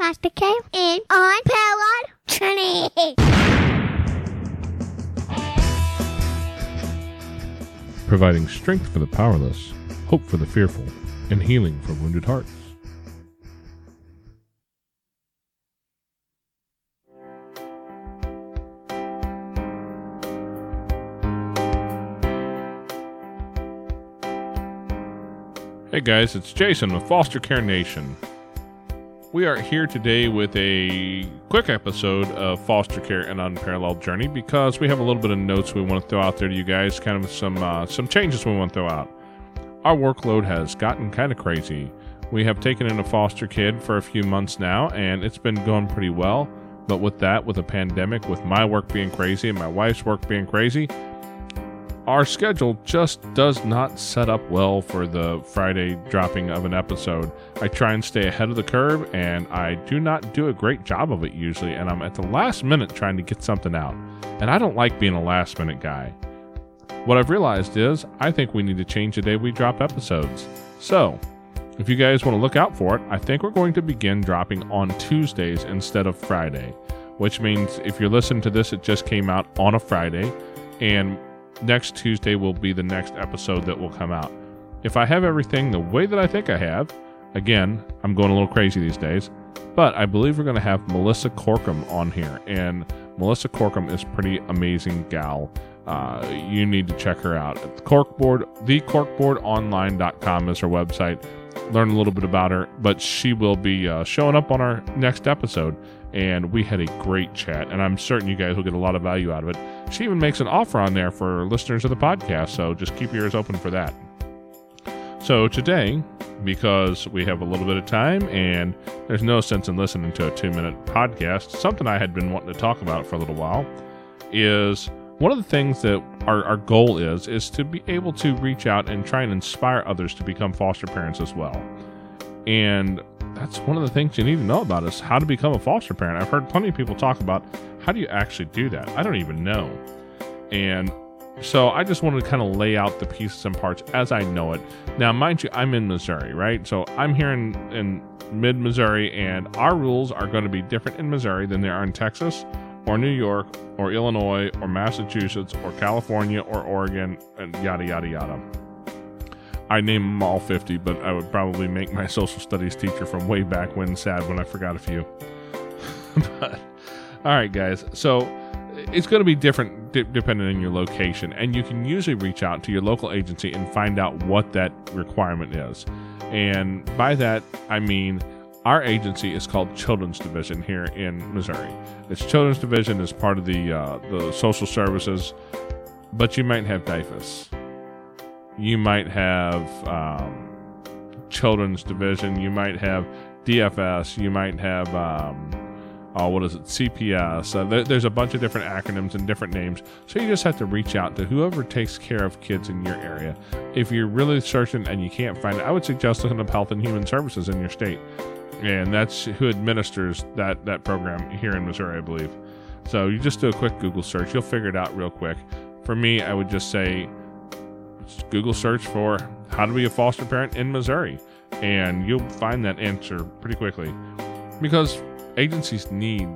foster care in unparalleled journey. providing strength for the powerless, hope for the fearful, and healing for wounded hearts. Hey guys, it's Jason with Foster Care Nation. We are here today with a quick episode of Foster Care and Unparalleled Journey because we have a little bit of notes we want to throw out there to you guys, kind of some uh, some changes we want to throw out. Our workload has gotten kind of crazy. We have taken in a foster kid for a few months now, and it's been going pretty well. But with that, with a pandemic, with my work being crazy and my wife's work being crazy, our schedule just does not set up well for the Friday dropping of an episode. I try and stay ahead of the curve, and I do not do a great job of it usually, and I'm at the last minute trying to get something out. And I don't like being a last minute guy. What I've realized is I think we need to change the day we drop episodes. So, if you guys want to look out for it, I think we're going to begin dropping on Tuesdays instead of Friday, which means if you're listening to this, it just came out on a Friday, and next Tuesday will be the next episode that will come out. If I have everything the way that I think I have, again, I'm going a little crazy these days, but I believe we're going to have Melissa Corkum on here, and Melissa Corkum is pretty amazing gal. Uh, you need to check her out. Corkboard, thecorkboardonline.com is her website. Learn a little bit about her, but she will be uh, showing up on our next episode and we had a great chat, and I'm certain you guys will get a lot of value out of it. She even makes an offer on there for listeners of the podcast, so just keep your ears open for that. So today, because we have a little bit of time and there's no sense in listening to a two minute podcast, something I had been wanting to talk about for a little while is one of the things that our, our goal is is to be able to reach out and try and inspire others to become foster parents as well. And that's one of the things you need to know about is how to become a foster parent. I've heard plenty of people talk about how do you actually do that. I don't even know. And so I just wanted to kind of lay out the pieces and parts as I know it. Now, mind you, I'm in Missouri, right? So I'm here in, in mid Missouri, and our rules are going to be different in Missouri than they are in Texas or New York or Illinois or Massachusetts or California or Oregon and yada, yada, yada. I name them all 50, but I would probably make my social studies teacher from way back when sad when I forgot a few. but, all right, guys. So it's going to be different d- depending on your location, and you can usually reach out to your local agency and find out what that requirement is. And by that, I mean our agency is called Children's Division here in Missouri. It's Children's Division is part of the uh, the social services, but you might have DYFS you might have um, children's division, you might have DFS, you might have um, oh, what is it, CPS. Uh, there, there's a bunch of different acronyms and different names. So you just have to reach out to whoever takes care of kids in your area. If you're really searching and you can't find it, I would suggest looking up Health and Human Services in your state, and that's who administers that that program here in Missouri, I believe. So you just do a quick Google search, you'll figure it out real quick. For me, I would just say Google search for how to be a foster parent in Missouri, and you'll find that answer pretty quickly. Because agencies need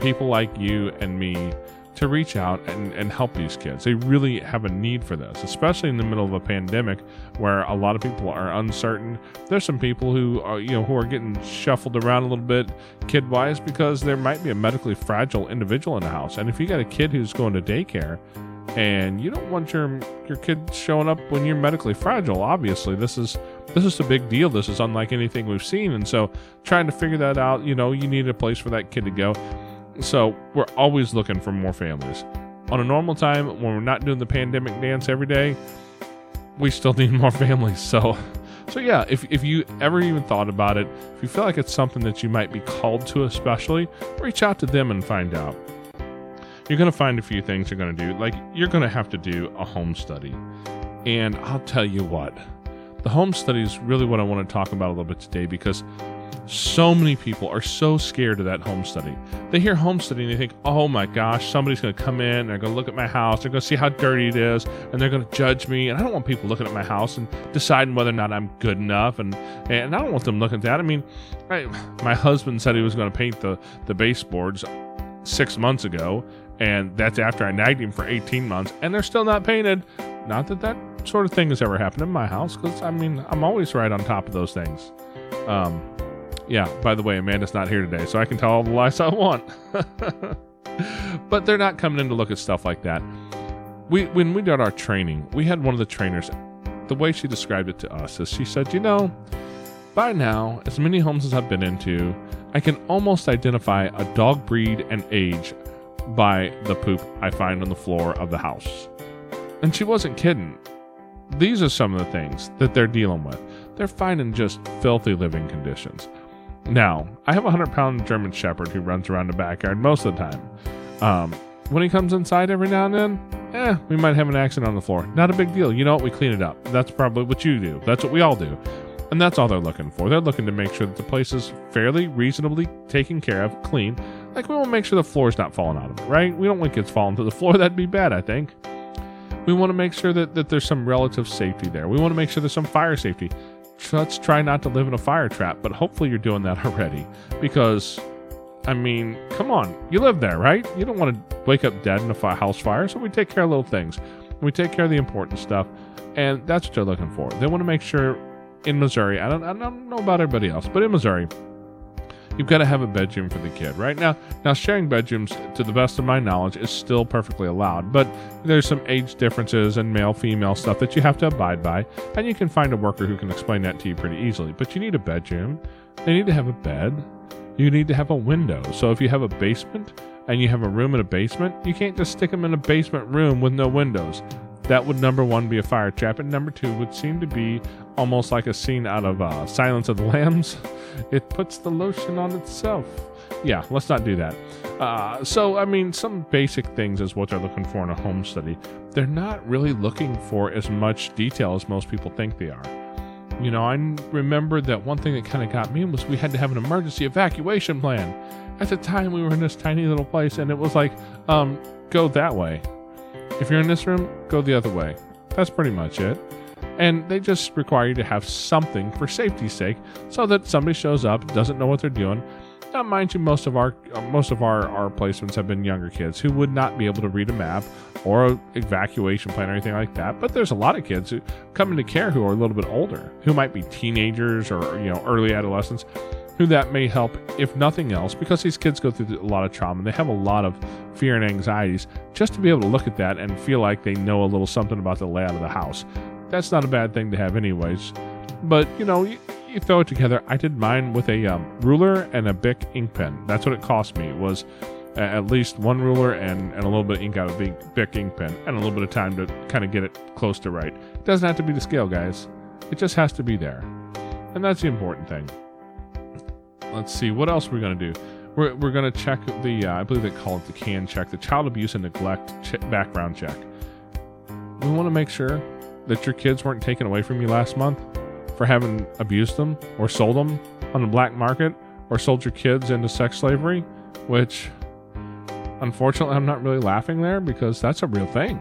people like you and me to reach out and, and help these kids. They really have a need for this, especially in the middle of a pandemic where a lot of people are uncertain. There's some people who are, you know, who are getting shuffled around a little bit kid wise because there might be a medically fragile individual in the house. And if you got a kid who's going to daycare, and you don't want your your kid showing up when you're medically fragile obviously this is this is a big deal this is unlike anything we've seen and so trying to figure that out you know you need a place for that kid to go so we're always looking for more families on a normal time when we're not doing the pandemic dance every day we still need more families so so yeah if, if you ever even thought about it if you feel like it's something that you might be called to especially reach out to them and find out you're going to find a few things you're going to do. Like, you're going to have to do a home study. And I'll tell you what, the home study is really what I want to talk about a little bit today because So many people are so scared of that home study. They hear home study and they think, oh my gosh, somebody's going to come in, they're going to look at my house, they're going to see how dirty it is, and they're going to judge me. And I don't want people looking at my house and deciding whether or not I'm good enough. And, and I don't want them looking at that. I mean, I, my husband said he was going to paint the, the baseboards six months ago, and that's after I nagged him for 18 months, and they're still not painted. Not that that sort of thing has ever happened in my house, because I mean, I'm always right on top of those things. Um, yeah, by the way, Amanda's not here today, so I can tell all the lies I want. but they're not coming in to look at stuff like that. We when we did our training, we had one of the trainers. The way she described it to us is she said, "You know, by now, as many homes as I've been into, I can almost identify a dog breed and age by the poop I find on the floor of the house." And she wasn't kidding. These are some of the things that they're dealing with. They're finding just filthy living conditions. Now, I have a 100 pound German Shepherd who runs around the backyard most of the time. Um, when he comes inside every now and then, eh, we might have an accident on the floor. Not a big deal. You know what? We clean it up. That's probably what you do. That's what we all do. And that's all they're looking for. They're looking to make sure that the place is fairly reasonably taken care of, clean. Like, we want to make sure the floor's not falling out of it, right? We don't want kids falling to the floor. That'd be bad, I think. We want to make sure that, that there's some relative safety there. We want to make sure there's some fire safety let's try not to live in a fire trap, but hopefully you're doing that already. Because, I mean, come on, you live there, right? You don't want to wake up dead in a house fire, so we take care of little things. We take care of the important stuff, and that's what they're looking for. They want to make sure in Missouri, I don't, I don't know about everybody else, but in Missouri, you've got to have a bedroom for the kid right? Now now sharing bedrooms to the best of my knowledge is still perfectly allowed but there's some age differences and male female stuff that you have to abide by and you can find a worker who can explain that to you pretty easily but you need a bedroom. They need to have a bed. You need to have a window. So if you have a basement and you have a room in a basement you can't just stick them in a basement room with no windows that would number one be a fire trap, and number two would seem to be almost like a scene out of uh, Silence of the Lambs. It puts the lotion on itself. Yeah, let's not do that. Uh, so, I mean, some basic things is what they're looking for in a home study. They're not really looking for as much detail as most people think they are. You know, I remember that one thing that kind of got me was we had to have an emergency evacuation plan. At the time, we were in this tiny little place, and it was like, um, go that way. If you're in this room, go the other way. That's pretty much it. And they just require you to have something for safety's sake so that somebody shows up, doesn't know what they're doing. Now, mind you, most of our uh, most of our, our placements have been younger kids who would not be able to read a map or an evacuation plan or anything like that. But there's a lot of kids who come into care who are a little bit older, who might be teenagers or you know early adolescents, who that may help, if nothing else, because these kids go through a lot of trauma. and They have a lot of fear and anxieties. Just to be able to look at that and feel like they know a little something about the layout of the house. That's not a bad thing to have, anyways. But, you know, you, you throw it together. I did mine with a um, ruler and a Bic ink pen. That's what it cost me, was at least one ruler and, and a little bit of ink out of a big Bic ink pen and a little bit of time to kind of get it close to right. It doesn't have to be the scale, guys. It just has to be there. And that's the important thing let's see what else we're going to do. We're, we're going to check the, uh, I believe they call it the CAN check, the child abuse and neglect ch- background check. We want to make sure that your kids weren't taken away from you last month for having abused them or sold them on the black market or sold your kids into sex slavery, which unfortunately I'm not really laughing there because that's a real thing.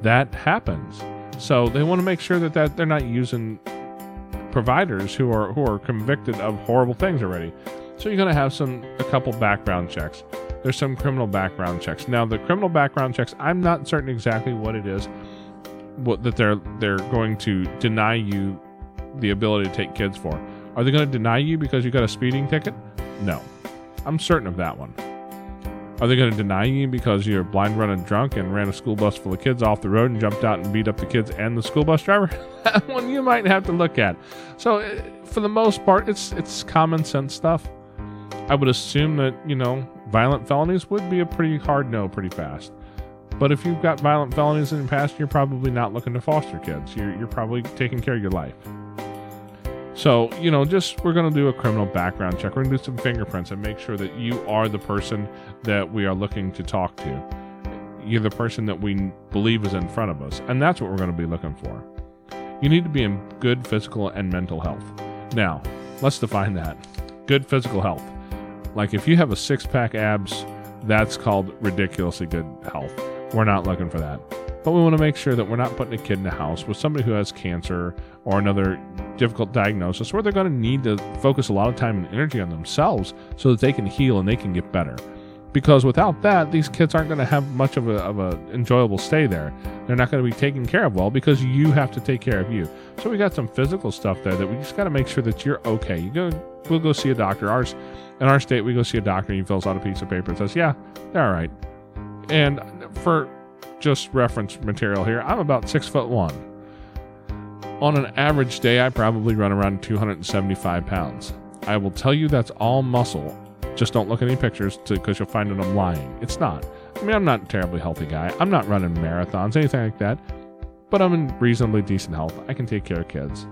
That happens. So they want to make sure that, that they're not using providers who are who are convicted of horrible things already. So you're going to have some a couple background checks. There's some criminal background checks. Now the criminal background checks, I'm not certain exactly what it is what that they're they're going to deny you the ability to take kids for. Are they going to deny you because you got a speeding ticket? No. I'm certain of that one. Are they going to deny you because you're blind running drunk and ran a school bus full of kids off the road and jumped out and beat up the kids and the school bus driver? that one you might have to look at. So, uh, for the most part, it's it's common sense stuff. I would assume that you know violent felonies would be a pretty hard no pretty fast. But if you've got violent felonies in the past, you're probably not looking to foster kids. You're you're probably taking care of your life. So, you know, just we're going to do a criminal background check. We're going to do some fingerprints and make sure that you are the person that we are looking to talk to. You're the person that we believe is in front of us. And that's what we're going to be looking for. You need to be in good physical and mental health. Now, let's define that. Good physical health. Like if you have a six pack abs, that's called ridiculously good health. We're not looking for that. But we want to make sure that we're not putting a kid in a house with somebody who has cancer or another difficult diagnosis where they're going to need to focus a lot of time and energy on themselves so that they can heal and they can get better. Because without that, these kids aren't going to have much of a, of a enjoyable stay there. They're not going to be taken care of well because you have to take care of you. So we got some physical stuff there that we just got to make sure that you're okay. You go, we'll go see a doctor. Ours, in our state, we go see a doctor and he fills out a piece of paper and says, "Yeah, they're all right." And for just reference material here, I'm about six foot one. On an average day, I probably run around 275 pounds. I will tell you that's all muscle. Just don't look at any pictures because you'll find that I'm lying. It's not. I mean, I'm not a terribly healthy guy. I'm not running marathons, anything like that. But I'm in reasonably decent health. I can take care of kids.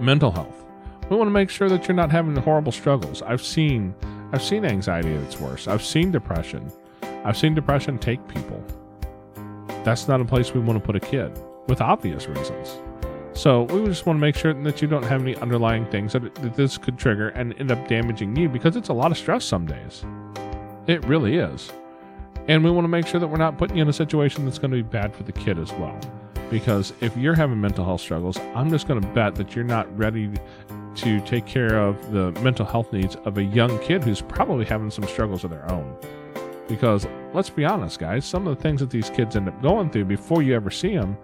Mental health. We want to make sure that you're not having horrible struggles. I've seen I've seen anxiety that's worse. I've seen depression. I've seen depression take people. That's not a place we want to put a kid with obvious reasons. So we just want to make sure that you don't have any underlying things that, that this could trigger and end up damaging you because it's a lot of stress some days. It really is. And we want to make sure that we're not putting you in a situation that's going to be bad for the kid as well. Because if you're having mental health struggles, I'm just going to bet that you're not ready to take care of the mental health needs of a young kid who's probably having some struggles of their own. Because let's be honest, guys, some of the things that these kids end up going through before you ever see them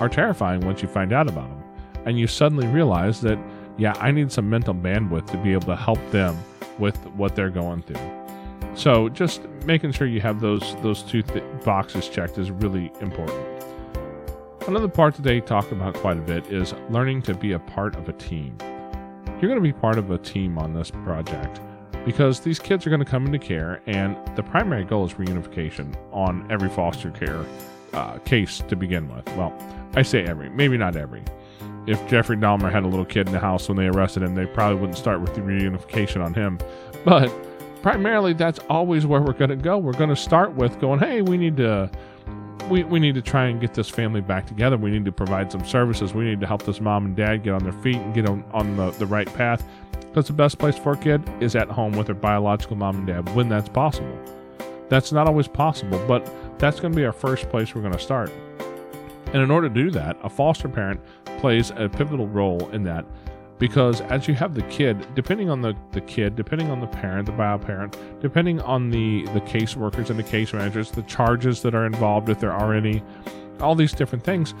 are terrifying once you find out about them. And you suddenly realize that, yeah, I need some mental bandwidth to be able to help them with what they're going through. So just making sure you have those those two th- boxes checked is really important. Another part that they talk about quite a bit is learning to be a part of a team. You're going to be part of a team on this project because these kids are going to come into care, and the primary goal is reunification on every foster care uh, case to begin with. Well, I say every, maybe not every. If Jeffrey Dahmer had a little kid in the house when they arrested him, they probably wouldn't start with the reunification on him. But primarily, that's always where we're going to go. We're going to start with going, hey, we need to. We, we need to try and get this family back together. We need to provide some services. We need to help this mom and dad get on their feet and get on, on the, the right path. Because the best place for a kid is at home with their biological mom and dad when that's possible. That's not always possible, but that's going to be our first place we're going to start. And in order to do that, a foster parent plays a pivotal role in that because as you have the kid, depending on the, the kid, depending on the parent, the bio parent, depending on the, the caseworkers and the case managers, the charges that are involved if there are any, all these different things,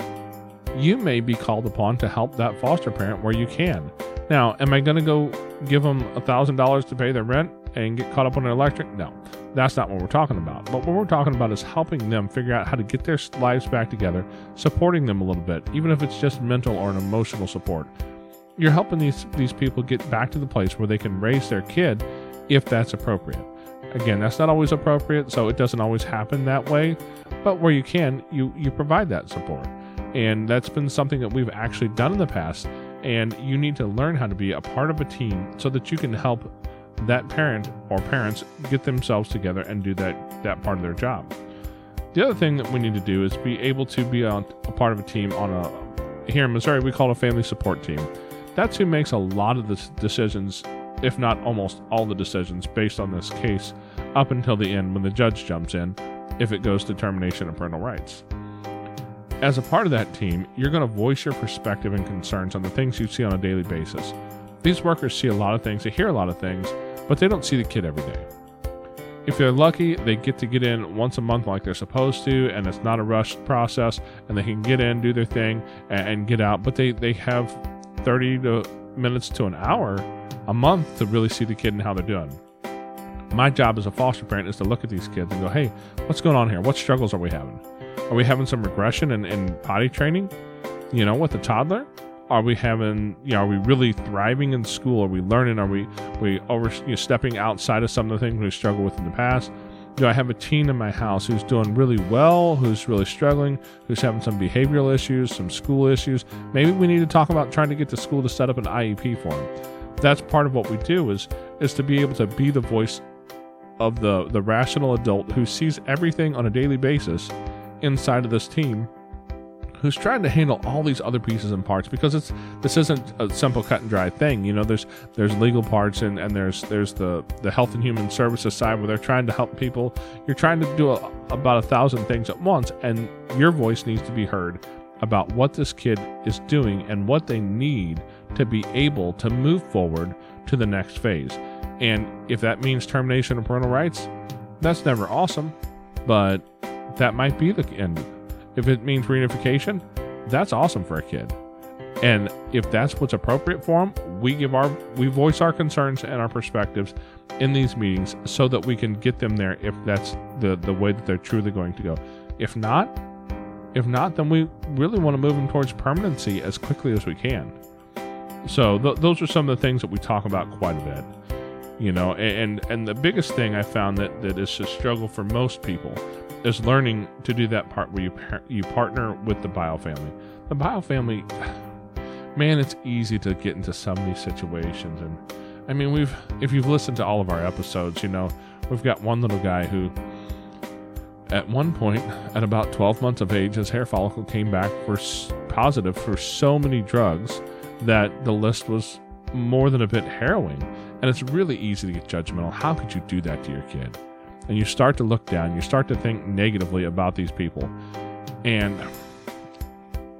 you may be called upon to help that foster parent where you can. Now, am I going to go give them a $1,000 to pay their rent and get caught up on their electric? No, that's not what we're talking about. But what we're talking about is helping them figure out how to get their lives back together, supporting them a little bit, even if it's just mental or an emotional support you're helping these these people get back to the place where they can raise their kid if that's appropriate. Again, that's not always appropriate, so it doesn't always happen that way, but where you can, you you provide that support. And that's been something that we've actually done in the past, and you need to learn how to be a part of a team so that you can help that parent or parents get themselves together and do that that part of their job. The other thing that we need to do is be able to be on a part of a team on a here in Missouri we call it a family support team that's who makes a lot of the decisions, if not almost all the decisions, based on this case up until the end when the judge jumps in if it goes to termination of parental rights. As a part of that team, you're going to voice your perspective and concerns on the things you see on a daily basis. These workers see a lot of things, they hear a lot of things, but they don't see the kid every day. If they're lucky, they get to get in once a month like they're supposed to, and it's not a rushed process, and they can get in, do their thing, and, get out. But they, they have 30 to minutes to an hour a month to really see the kid and how they're doing. My job as a foster parent is to look at these kids and go, hey, what's going on here? What struggles are we having? Are we having some regression in, in potty training, you know, with the toddler? Are we having, you know, are we really thriving in school? Are we learning? Are we, we over, you know, stepping outside of some of the things we struggled with in the past? Do I have a teen in my house who's doing really well, who's really struggling, who's having some behavioral issues, some school issues? Maybe we need to talk about trying to get the school to set up an IEP for him. That's part of what we do is is to be able to be the voice of the the rational adult who sees everything on a daily basis inside of this team who's trying to handle all these other pieces and parts because it's this isn't a simple cut and dry thing you know there's there's legal parts and, and there's there's the the health and human services side where they're trying to help people. You're trying to do a, about a thousand things at once and your voice needs to be heard about what this kid is doing and what they need to be able to move forward to the next phase. And if that means termination of parental rights that's never awesome but that might be the end if it means reunification, that's awesome for a kid. And if that's what's appropriate for them, we give our we voice our concerns and our perspectives in these meetings so that we can get them there if that's the the way that they're truly going to go. If not, if not, then we really want to move them towards permanency as quickly as we can. So th- those are some of the things that we talk about quite a bit. You know, and and the biggest thing I found that that is a struggle for most people is learning to do that part where you par- you partner with the bio family. The bio family, man, it's easy to get into some of these situations, and I mean, we've if you've listened to all of our episodes, you know, we've got one little guy who, at one point, at about 12 months of age, his hair follicle came back for positive for so many drugs that the list was more than a bit harrowing, and it's really easy to get judgmental. How could you do that to your kid? And you start to look down, you start to think negatively about these people. And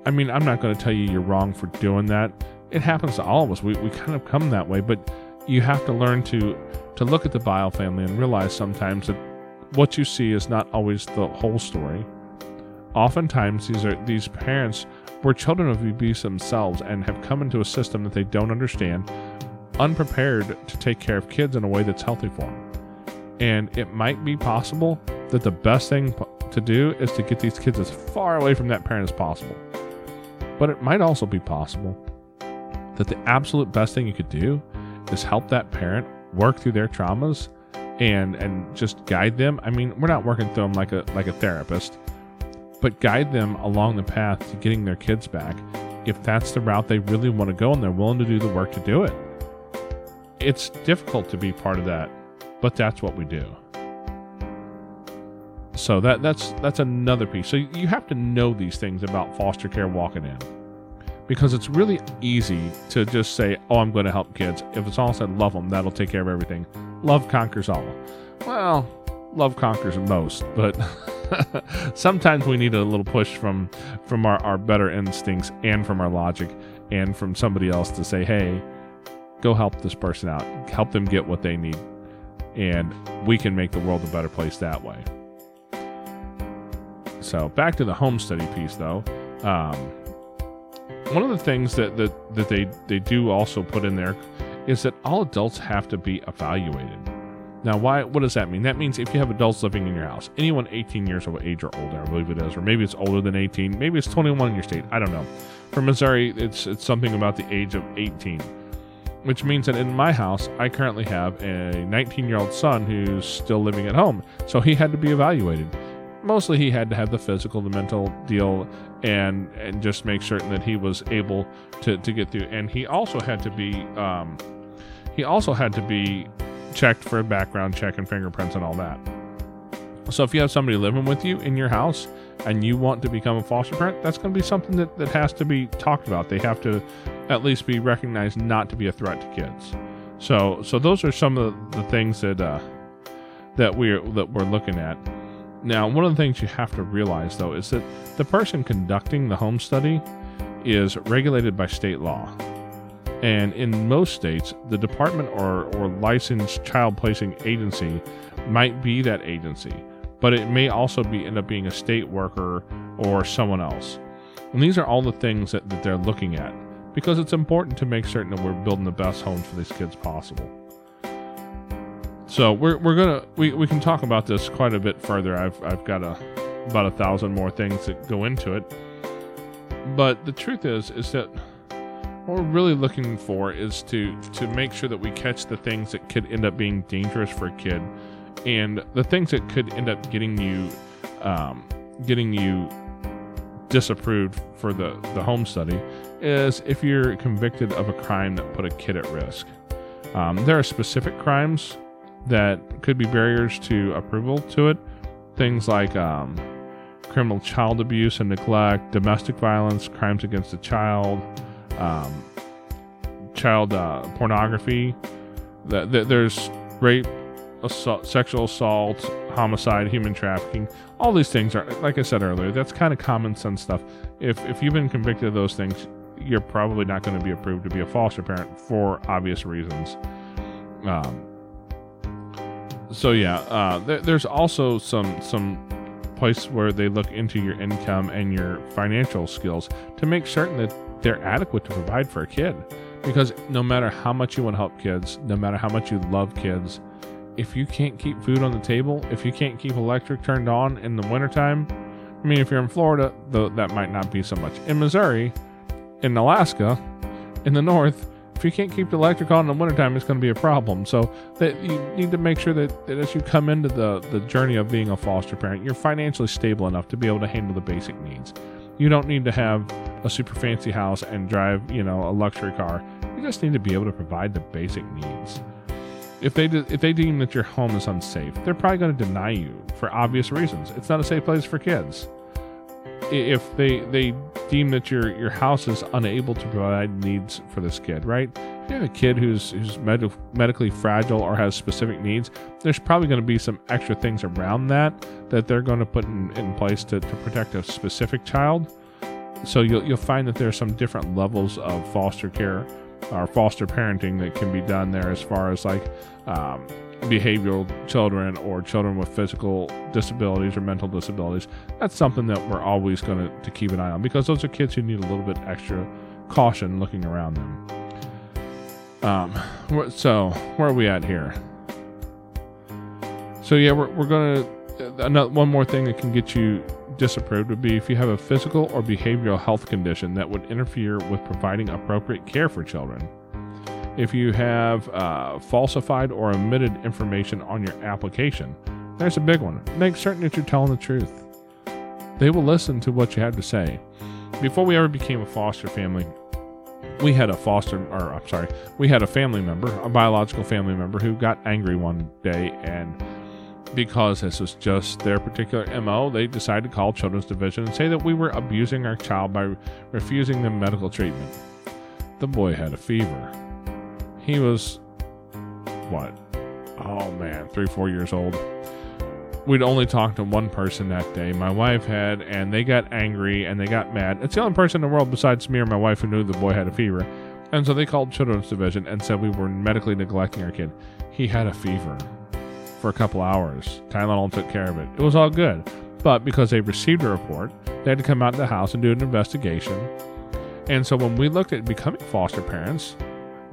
I mean, I'm not going to tell you you're wrong for doing that. It happens to all of us. We, we kind of come that way, but you have to learn to to look at the bio family and realize sometimes that what you see is not always the whole story. Oftentimes, these are these parents were children of abuse themselves and have come into a system that they don't understand, unprepared to take care of kids in a way that's healthy for them. And it might be possible that the best thing to do is to get these kids as far away from that parent as possible. But it might also be possible that the absolute best thing you could do is help that parent work through their traumas and and just guide them. I mean, we're not working through them like a like a therapist, but guide them along the path to getting their kids back if that's the route they really want to go and they're willing to do the work to do it. It's difficult to be part of that but that's what we do. So that that's that's another piece. So you have to know these things about foster care walking in. Because it's really easy to just say, "Oh, I'm going to help kids." If it's all said, love them, that'll take care of everything. Love conquers all. Well, love conquers most, but sometimes we need a little push from from our, our better instincts and from our logic and from somebody else to say, "Hey, go help this person out. Help them get what they need and we can make the world a better place that way. So back to the home study piece, though. Um, one of the things that, that, that they, they do also put in there is that all adults have to be evaluated. Now, why? What does that mean? That means if you have adults living in your house, anyone 18 years of age or older, I believe it is, or maybe it's older than 18, maybe it's 21 in your state. I don't know. For Missouri, it's it's something about the age of 18 which means that in my house, I currently have a 19 year old son who's still living at home. So he had to be evaluated. Mostly, he had to have the physical, the mental deal, and and just make certain that he was able to, to get through. And he also had to be um, he also had to be checked for a background check and fingerprints and all that. So if you have somebody living with you in your house and you want to become a foster parent, that's going to be something that, that has to be talked about. They have to at least be recognized not to be a threat to kids. So so those are some of the things that uh, that we're that we're looking at. Now, one of the things you have to realize though is that the person conducting the home study is regulated by state law. And in most states, the department or, or licensed child placing agency might be that agency but it may also be end up being a state worker or someone else. And these are all the things that, that they're looking at because it's important to make certain that we're building the best homes for these kids possible. So we're, we're gonna we, we can talk about this quite a bit further. I've I've got a about a thousand more things that go into it. But the truth is is that what we're really looking for is to to make sure that we catch the things that could end up being dangerous for a kid and the things that could end up getting you um, getting you disapproved for the, the home study is if you're convicted of a crime that put a kid at risk. Um, there are specific crimes that could be barriers to approval to it. Things like um, criminal child abuse and neglect, domestic violence, crimes against the child, um, child uh, pornography. That there's rape, assault, sexual assault, homicide, human trafficking. All these things are, like I said earlier, that's kind of common sense stuff. If if you've been convicted of those things, you're probably not going to be approved to be a foster parent for obvious reasons. Um, so yeah, uh, there, there's also some some place where they look into your income and your financial skills to make certain that they're adequate to provide for a kid. Because no matter how much you want to help kids, no matter how much you love kids, if you can't keep food on the table, if you can't keep electric turned on in the wintertime, I mean, if you're in Florida, though that might not be so much. In Missouri, in Alaska, in the north, if you can't keep the electric on in the wintertime, it's going to be a problem. So that you need to make sure that, that as you come into the, the journey of being a foster parent, you're financially stable enough to be able to handle the basic needs. You don't need to have a super fancy house and drive, you know, a luxury car. You just need to be able to provide the basic needs. If they if they deem that your home is unsafe, they're probably going to deny you for obvious reasons. It's not a safe place for kids. If they they deem that your your house is unable to provide needs for this kid, right? If you have a kid who's who's med- medically fragile or has specific needs, there's probably going to be some extra things around that that they're going to put in, in place to, to protect a specific child. So you'll you'll find that there's some different levels of foster care or foster parenting that can be done there as far as like um, behavioral children or children with physical disabilities or mental disabilities, that's something that we're always going to, keep an eye on because those are kids who need a little bit extra caution looking around them. Um, so, where are we at here? So, yeah, we're, we're going to. Another, one more thing that can get you disapproved would be if you have a physical or behavioral health condition that would interfere with providing appropriate care for children if you have uh, falsified or omitted information on your application. There's a big one. Make certain that you're telling the truth. They will listen to what you have to say. Before we ever became a foster family, we had a foster, or I'm sorry, we had a family member, a biological family member, who got angry one day, and because this was just their particular MO, they decided to call Children's Division and say that we were abusing our child by refusing them medical treatment. The boy had a fever. He was, what? Oh man, three, four years old. We'd only talked to one person that day. My wife had, and they got angry and they got mad. It's the only person in the world besides me or my wife who knew the boy had a fever. And so they called Children's Division and said we were medically neglecting our kid. He had a fever for a couple hours. Tylenol took care of it. It was all good. But because they received a report, they had to come out to the house and do an investigation. And so when we looked at becoming foster parents,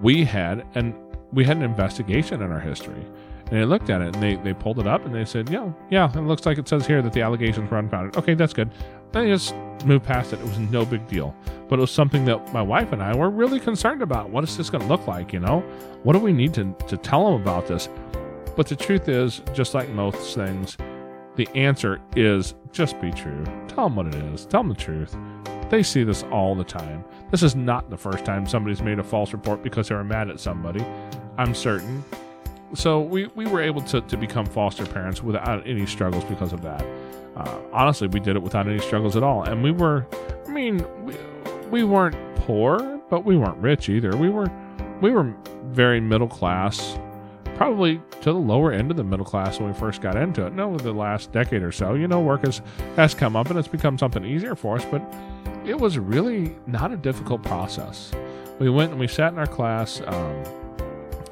we had an we had an investigation in our history. And they looked at it and they, they pulled it up and they said, Yeah, yeah, it looks like it says here that the allegations were unfounded. Okay, that's good. They just moved past it. It was no big deal. But it was something that my wife and I were really concerned about. What is this going to look like? You know, what do we need to, to tell them about this? But the truth is, just like most things, the answer is just be true. Tell them what it is. Tell them the truth. They see this all the time. This is not the first time somebody's made a false report because they were mad at somebody. I'm certain. So we, we were able to, to become foster parents without any struggles because of that. Uh, honestly, we did it without any struggles at all. And we were, I mean, we, we weren't poor, but we weren't rich either. We were, we were very middle class, probably to the lower end of the middle class when we first got into it. No, the last decade or so, you know, work has, has come up and it's become something easier for us, but it was really not a difficult process. We went and we sat in our class. Um,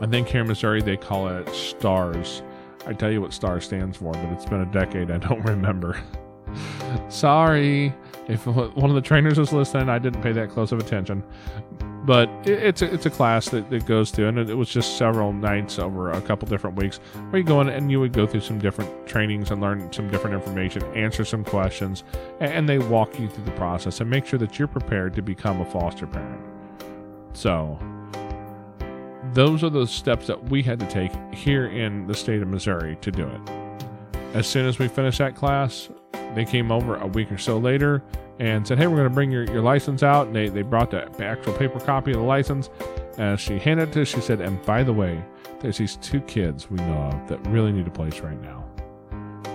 I think here in Missouri they call it STARS. I tell you what STAR stands for, but it's been a decade. I don't remember. Sorry if one of the trainers was listening. I didn't pay that close of attention but it's a, it's a class that, that goes through and it was just several nights over a couple different weeks where you go in and you would go through some different trainings and learn some different information answer some questions and they walk you through the process and make sure that you're prepared to become a foster parent so those are the steps that we had to take here in the state of missouri to do it as soon as we finished that class they came over a week or so later and said, Hey, we're going to bring your, your license out. And they, they brought the actual paper copy of the license. And she handed it to us. She said, And by the way, there's these two kids we know of that really need a place right now.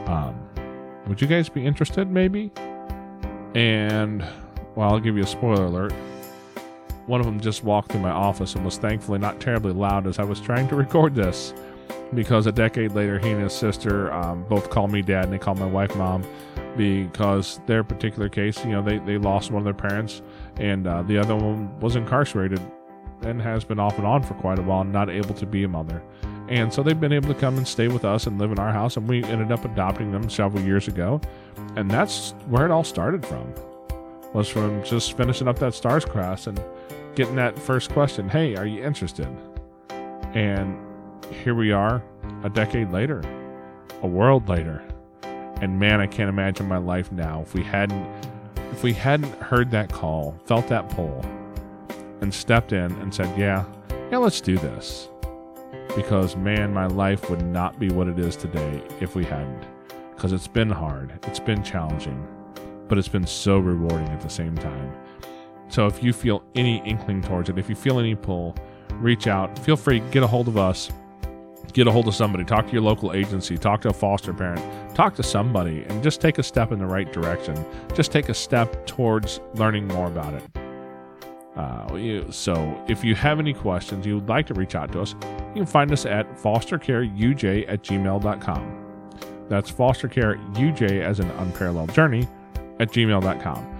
Um, Would you guys be interested, maybe? And, well, I'll give you a spoiler alert. One of them just walked through my office and was thankfully not terribly loud as I was trying to record this. Because a decade later, he and his sister um, both call me dad and they call my wife mom because their particular case, you know, they, they lost one of their parents and uh, the other one was incarcerated and has been off and on for quite a while, not able to be a mother. And so they've been able to come and stay with us and live in our house, and we ended up adopting them several years ago. And that's where it all started from. Was from just finishing up that Stars class and getting that first question, "Hey, are you interested?" And here we are, a decade later, a world later. And man, I can't imagine my life now if we hadn't if we hadn't heard that call, felt that pull, and stepped in and said, "Yeah, yeah, let's do this." because man, my life would not be what it is today if we hadn't. Because it's been hard, it's been challenging, but it's been so rewarding at the same time. So if you feel any inkling towards it, if you feel any pull, reach out. Feel free, get a hold of us, get a hold of somebody, talk to your local agency, talk to a foster parent, talk to somebody, and just take a step in the right direction. Just take a step towards learning more about it. Uh, so if you have any questions, you would like to reach out to us, you can find us at fostercareuj at gmail.com. That's fostercareuj as an unparalleled journey at gmail.com.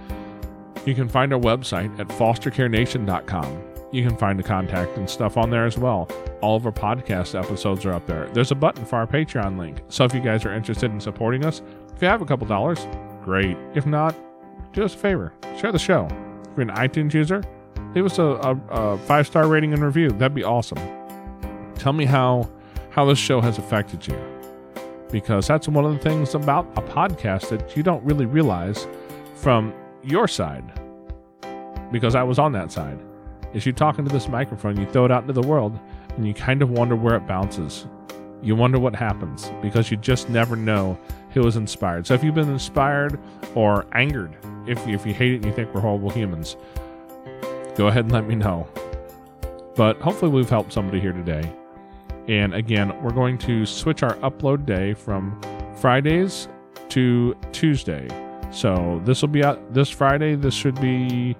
You can find our website at fostercarenation.com. You can find the contact and stuff on there as well. All of our podcast episodes are up there. There's a button for our Patreon link. So if you guys are interested in supporting us, if you have a couple dollars, great. If not, do us a favor share the show. If you're an iTunes user, leave us a, a, a five star rating and review. That'd be awesome. Tell me how how this show has affected you, because that's one of the things about a podcast that you don't really realize from your side. Because I was on that side. Is you talking to this microphone, you throw it out into the world, and you kind of wonder where it bounces. You wonder what happens because you just never know who was inspired. So if you've been inspired or angered, if, if you hate it and you think we're horrible humans, go ahead and let me know. But hopefully, we've helped somebody here today. And again, we're going to switch our upload day from Fridays to Tuesday. So this will be out this Friday. This should be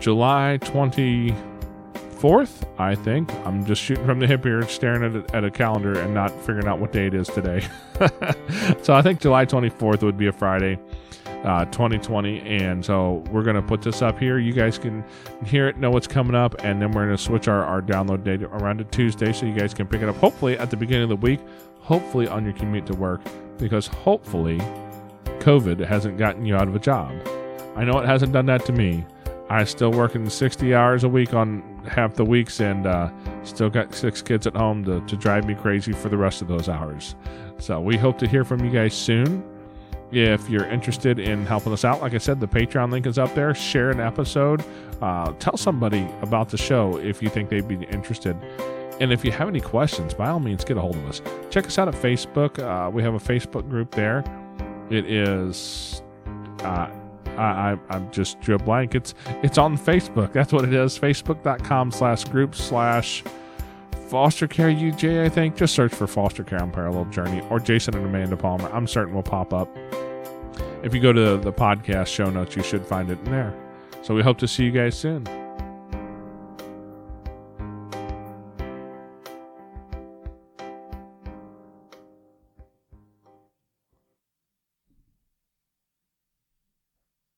July 24th, I think. I'm just shooting from the hip here, staring at a, at a calendar and not figuring out what day it is today. so I think July 24th would be a Friday uh, 2020. And so we're going to put this up here. You guys can hear it, know what's coming up, and then we're going to switch our, our download date around to Tuesday so you guys can pick it up hopefully at the beginning of the week, hopefully on your commute to work, because hopefully COVID hasn't gotten you out of a job. I know it hasn't done that to me. I still working 60 hours a week on half the weeks and uh, still got six kids at home to, to drive me crazy for the rest of those hours. So we hope to hear from you guys soon. If you're interested in helping us out, like I said, the Patreon link is up there. Share an episode. Uh, tell somebody about the show if you think they'd be interested. And if you have any questions, by all means, get a hold of us. Check us out at Facebook. Uh, we have a Facebook group there. It is. I, I, am just drew a blank. It's it's on Facebook. That's what it is. Facebook.com slash group slash foster care UJ, I think. Just search for foster care on Parallel journey or Jason and Amanda Palmer. I'm certain will pop up. If you go to the podcast show notes, you should find it in there. So we hope to see you guys soon.